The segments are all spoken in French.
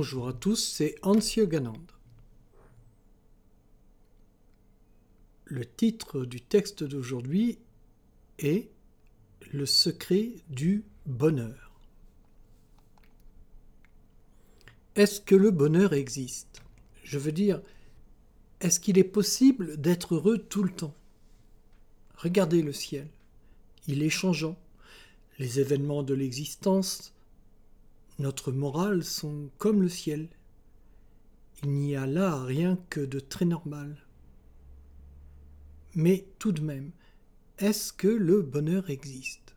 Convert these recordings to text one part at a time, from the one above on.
Bonjour à tous, c'est Hans Ganand. Le titre du texte d'aujourd'hui est Le secret du bonheur. Est-ce que le bonheur existe? Je veux dire, est-ce qu'il est possible d'être heureux tout le temps? Regardez le ciel. Il est changeant. Les événements de l'existence notre morale sont comme le ciel. Il n'y a là rien que de très normal. Mais tout de même, est-ce que le bonheur existe?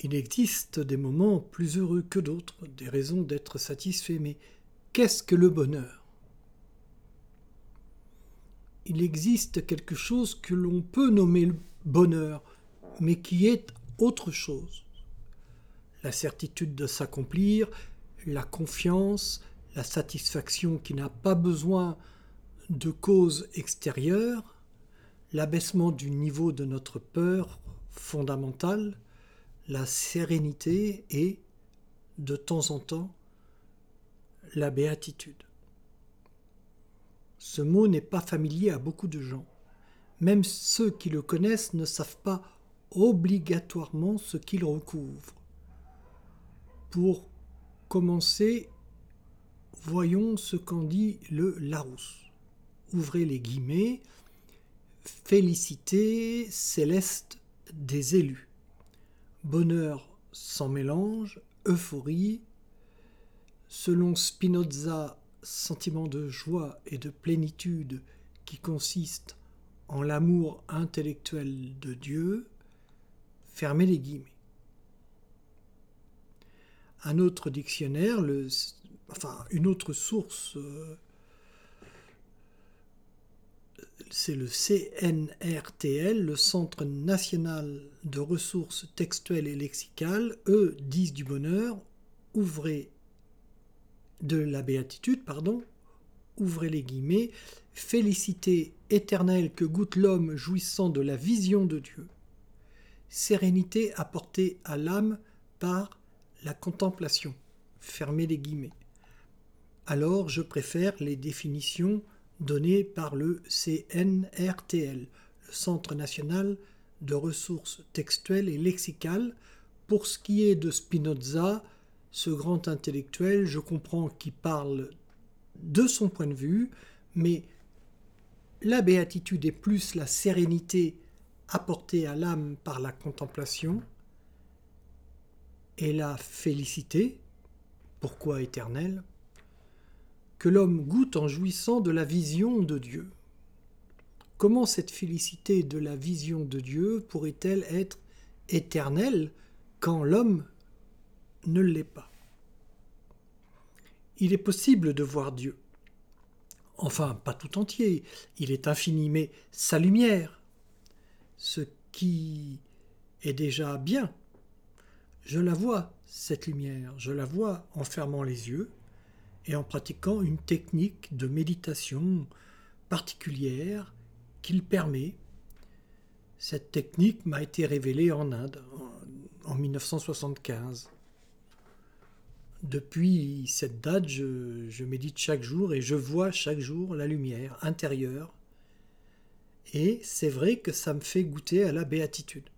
Il existe des moments plus heureux que d'autres, des raisons d'être satisfait, mais qu'est-ce que le bonheur? Il existe quelque chose que l'on peut nommer le bonheur, mais qui est autre chose la certitude de s'accomplir, la confiance, la satisfaction qui n'a pas besoin de causes extérieures, l'abaissement du niveau de notre peur fondamentale, la sérénité et, de temps en temps, la béatitude. Ce mot n'est pas familier à beaucoup de gens. Même ceux qui le connaissent ne savent pas obligatoirement ce qu'il recouvre. Pour commencer, voyons ce qu'en dit le Larousse. Ouvrez les guillemets. Félicité céleste des élus. Bonheur sans mélange, euphorie. Selon Spinoza, sentiment de joie et de plénitude qui consiste en l'amour intellectuel de Dieu. Fermez les guillemets un autre dictionnaire, enfin une autre source, euh, c'est le CNRTL, le Centre national de ressources textuelles et lexicales, eux disent du bonheur, ouvrez de la béatitude, pardon, ouvrez les guillemets, félicité éternelle que goûte l'homme jouissant de la vision de Dieu, sérénité apportée à l'âme par la contemplation. Fermez les guillemets. Alors je préfère les définitions données par le CNRTL, le Centre national de ressources textuelles et lexicales. Pour ce qui est de Spinoza, ce grand intellectuel, je comprends qu'il parle de son point de vue, mais la béatitude est plus la sérénité apportée à l'âme par la contemplation, et la félicité, pourquoi éternelle, que l'homme goûte en jouissant de la vision de Dieu. Comment cette félicité de la vision de Dieu pourrait-elle être éternelle quand l'homme ne l'est pas? Il est possible de voir Dieu. Enfin, pas tout entier, il est infini, mais sa lumière, ce qui est déjà bien, je la vois, cette lumière, je la vois en fermant les yeux et en pratiquant une technique de méditation particulière qu'il permet. Cette technique m'a été révélée en Inde en 1975. Depuis cette date, je, médite chaque jour et je vois chaque jour la lumière intérieure. Et c'est vrai que ça me fait goûter à la béatitude.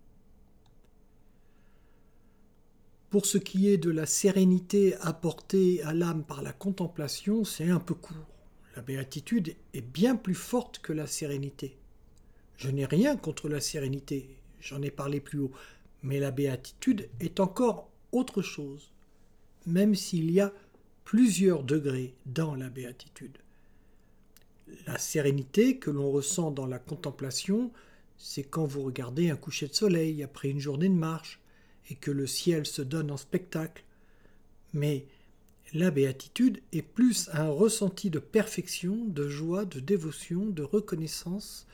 Pour ce qui est de la sérénité apportée à l'âme par la contemplation, c'est un peu court. La béatitude est bien plus forte que la sérénité. Je n'ai rien contre la sérénité, j'en ai parlé plus haut, mais la béatitude est encore autre chose, même s'il y a plusieurs degrés dans la béatitude. La sérénité que l'on ressent dans la contemplation, c'est quand vous regardez un coucher de soleil après une journée de marche, et que le ciel se donne en spectacle, mais la béatitude est plus un ressenti de perfection, de joie, de dévotion, de reconnaissance,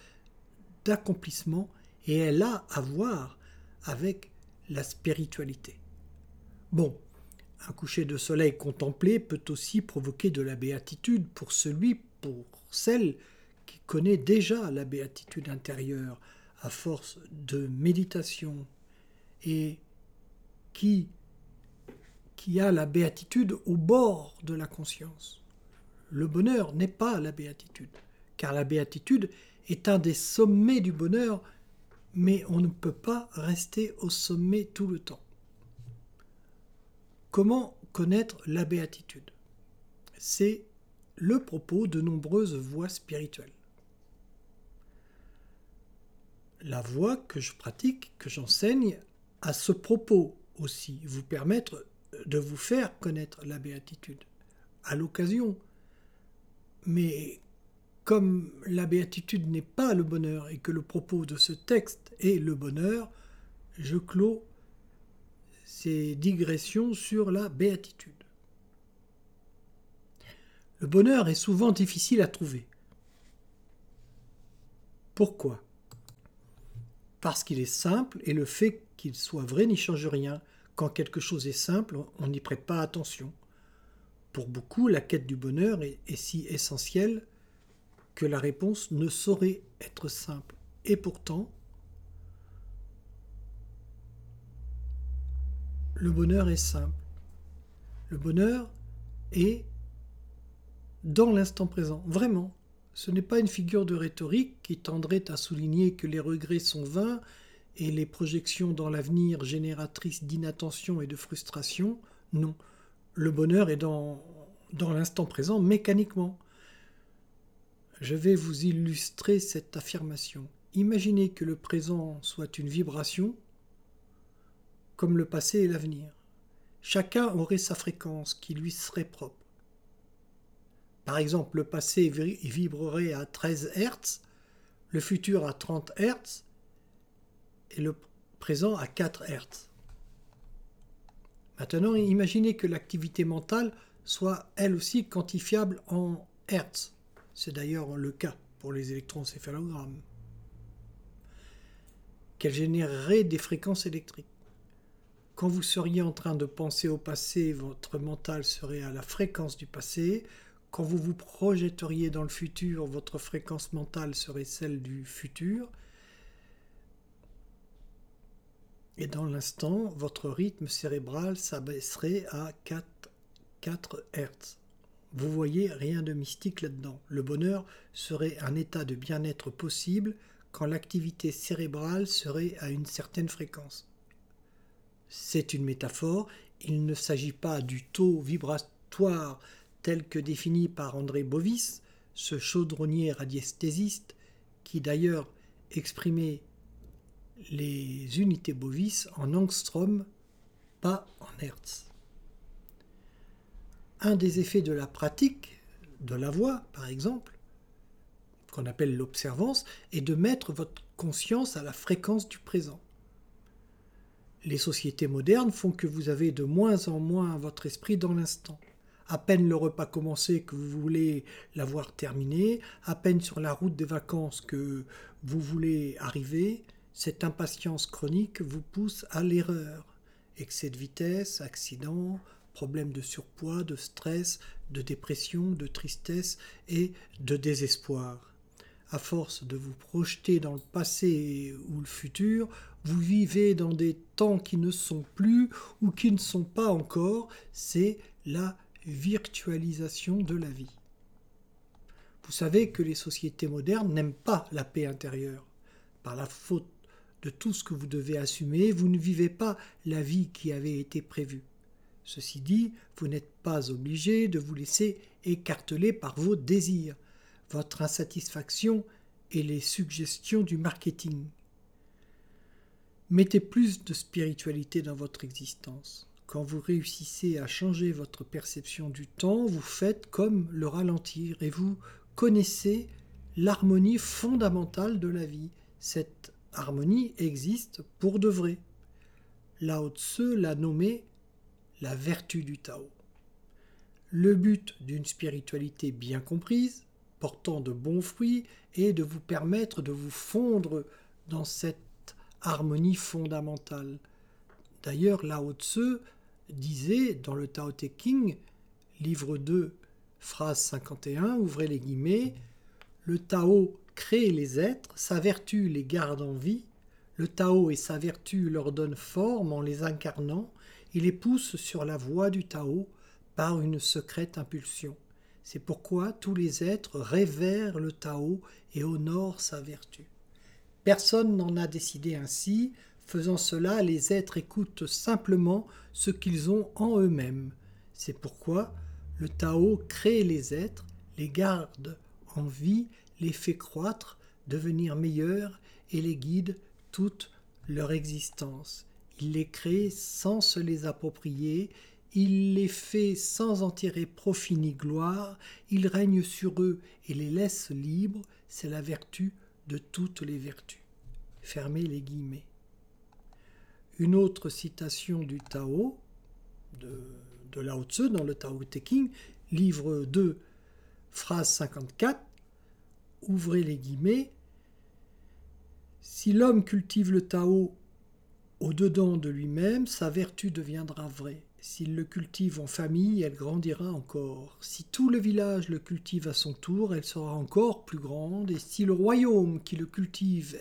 d'accomplissement, et elle a à voir avec la spiritualité. Bon, un coucher de soleil contemplé peut aussi provoquer de la béatitude pour celui, pour celle qui connaît déjà la béatitude intérieure à force de méditation et qui a la béatitude au bord de la conscience. Le bonheur n'est pas la béatitude, car la béatitude est un des sommets du bonheur, mais on ne peut pas rester au sommet tout le temps. Comment connaître la béatitude? C'est le propos de nombreuses voies spirituelles. La voie que je pratique, que j'enseigne, à ce propos aussi vous permettre de vous faire connaître la béatitude à l'occasion. Mais comme la béatitude n'est pas le bonheur et que le propos de ce texte est le bonheur, je clos ces digressions sur la béatitude. Le bonheur est souvent difficile à trouver. Pourquoi? Parce qu'il est simple et le fait qu'il soit vrai n'y change rien. Quand quelque chose est simple, on n'y prête pas attention. Pour beaucoup, la quête du bonheur est, si essentielle que la réponse ne saurait être simple. Et pourtant, le bonheur est simple. Le bonheur est dans l'instant présent, vraiment. Ce n'est pas une figure de rhétorique qui tendrait à souligner que les regrets sont vains et les projections dans l'avenir génératrices d'inattention et de frustration. Non, le bonheur est dans, dans l'instant présent mécaniquement. Je vais vous illustrer cette affirmation. Imaginez que le présent soit une vibration, comme le passé et l'avenir. Chacun aurait sa fréquence qui lui serait propre. Par exemple, le passé vibrerait à 13 Hz, le futur à 30 Hz et le présent à 4 Hz. Maintenant, imaginez que l'activité mentale soit elle aussi quantifiable en Hertz. C'est d'ailleurs le cas pour les électroencéphalogrammes. Qu'elle générerait des fréquences électriques. Quand vous seriez en train de penser au passé, votre mental serait à la fréquence du passé. Quand vous vous projetteriez dans le futur, votre fréquence mentale serait celle du futur. Et dans l'instant, votre rythme cérébral s'abaisserait à 4, 4 Hz. Vous voyez, rien de mystique là-dedans. Le bonheur serait un état de bien-être possible quand l'activité cérébrale serait à une certaine fréquence. C'est une métaphore, il ne s'agit pas du taux vibratoire tel que défini par André Bovis, ce chaudronnier radiesthésiste, qui d'ailleurs exprimait les unités bovis en angstrom, pas en hertz. Un des effets de la pratique, de la voix par exemple, qu'on appelle l'observance, est de mettre votre conscience à la fréquence du présent. Les sociétés modernes font que vous avez de moins en moins votre esprit dans l'instant. À peine le repas commencé que vous voulez l'avoir terminé, à peine sur la route des vacances que vous voulez arriver, cette impatience chronique vous pousse à l'erreur. Excès de vitesse, accident, problèmes de surpoids, de stress, de dépression, de tristesse et de désespoir. À force de vous projeter dans le passé ou le futur, vous vivez dans des temps qui ne sont plus ou qui ne sont pas encore, c'est la virtualisation de la vie. Vous savez que les sociétés modernes n'aiment pas la paix intérieure. Par la faute de tout ce que vous devez assumer, vous ne vivez pas la vie qui avait été prévue. Ceci dit, vous n'êtes pas obligé de vous laisser écarteler par vos désirs, votre insatisfaction et les suggestions du marketing. Mettez plus de spiritualité dans votre existence. Quand vous réussissez à changer votre perception du temps, vous faites comme le ralentir et vous connaissez l'harmonie fondamentale de la vie, cette harmonie existe pour de vrai. Lao Tse l'a nommé la vertu du Tao. Le but d'une spiritualité bien comprise, portant de bons fruits, est de vous permettre de vous fondre dans cette harmonie fondamentale. D'ailleurs, Lao Tse disait dans le Tao Te King, livre 2, phrase 51, ouvrez les guillemets, le Tao crée les êtres, sa vertu les garde en vie, le Tao et sa vertu leur donnent forme en les incarnant, il les pousse sur la voie du Tao par une secrète impulsion. C'est pourquoi tous les êtres révèrent le Tao et honorent sa vertu. Personne n'en a décidé ainsi, faisant cela, les êtres écoutent simplement ce qu'ils ont en eux-mêmes. C'est pourquoi le Tao crée les êtres, les garde en vie, les fait croître, devenir meilleurs et les guide toute leur existence. Il les crée sans se les approprier, il les fait sans en tirer profit ni gloire, il règne sur eux et les laisse libres, c'est la vertu de toutes les vertus. Fermez les guillemets. Une autre citation du Tao, de, Lao Tzu dans le Tao Te King, livre 2, phrase 54, ouvrez les guillemets, si l'homme cultive le Tao au-dedans de lui-même, sa vertu deviendra vraie. S'il le cultive en famille, elle grandira encore. Si tout le village le cultive à son tour, elle sera encore plus grande. Et si le royaume qui le cultive,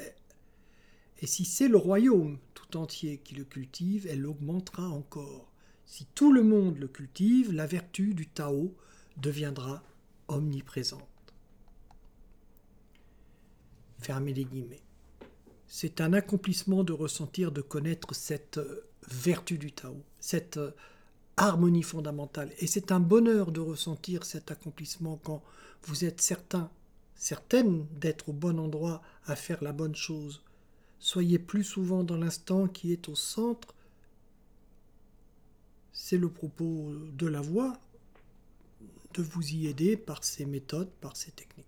et si c'est le royaume tout entier qui le cultive, elle augmentera encore. Si tout le monde le cultive, la vertu du Tao deviendra omniprésente. Fermez les guillemets. C'est un accomplissement de ressentir, de connaître cette vertu du Tao, cette harmonie fondamentale. Et c'est un bonheur de ressentir cet accomplissement quand vous êtes certain, certaine d'être au bon endroit à faire la bonne chose. Soyez plus souvent dans l'instant qui est au centre. C'est le propos de la voix, de vous y aider par ces méthodes, par ces techniques.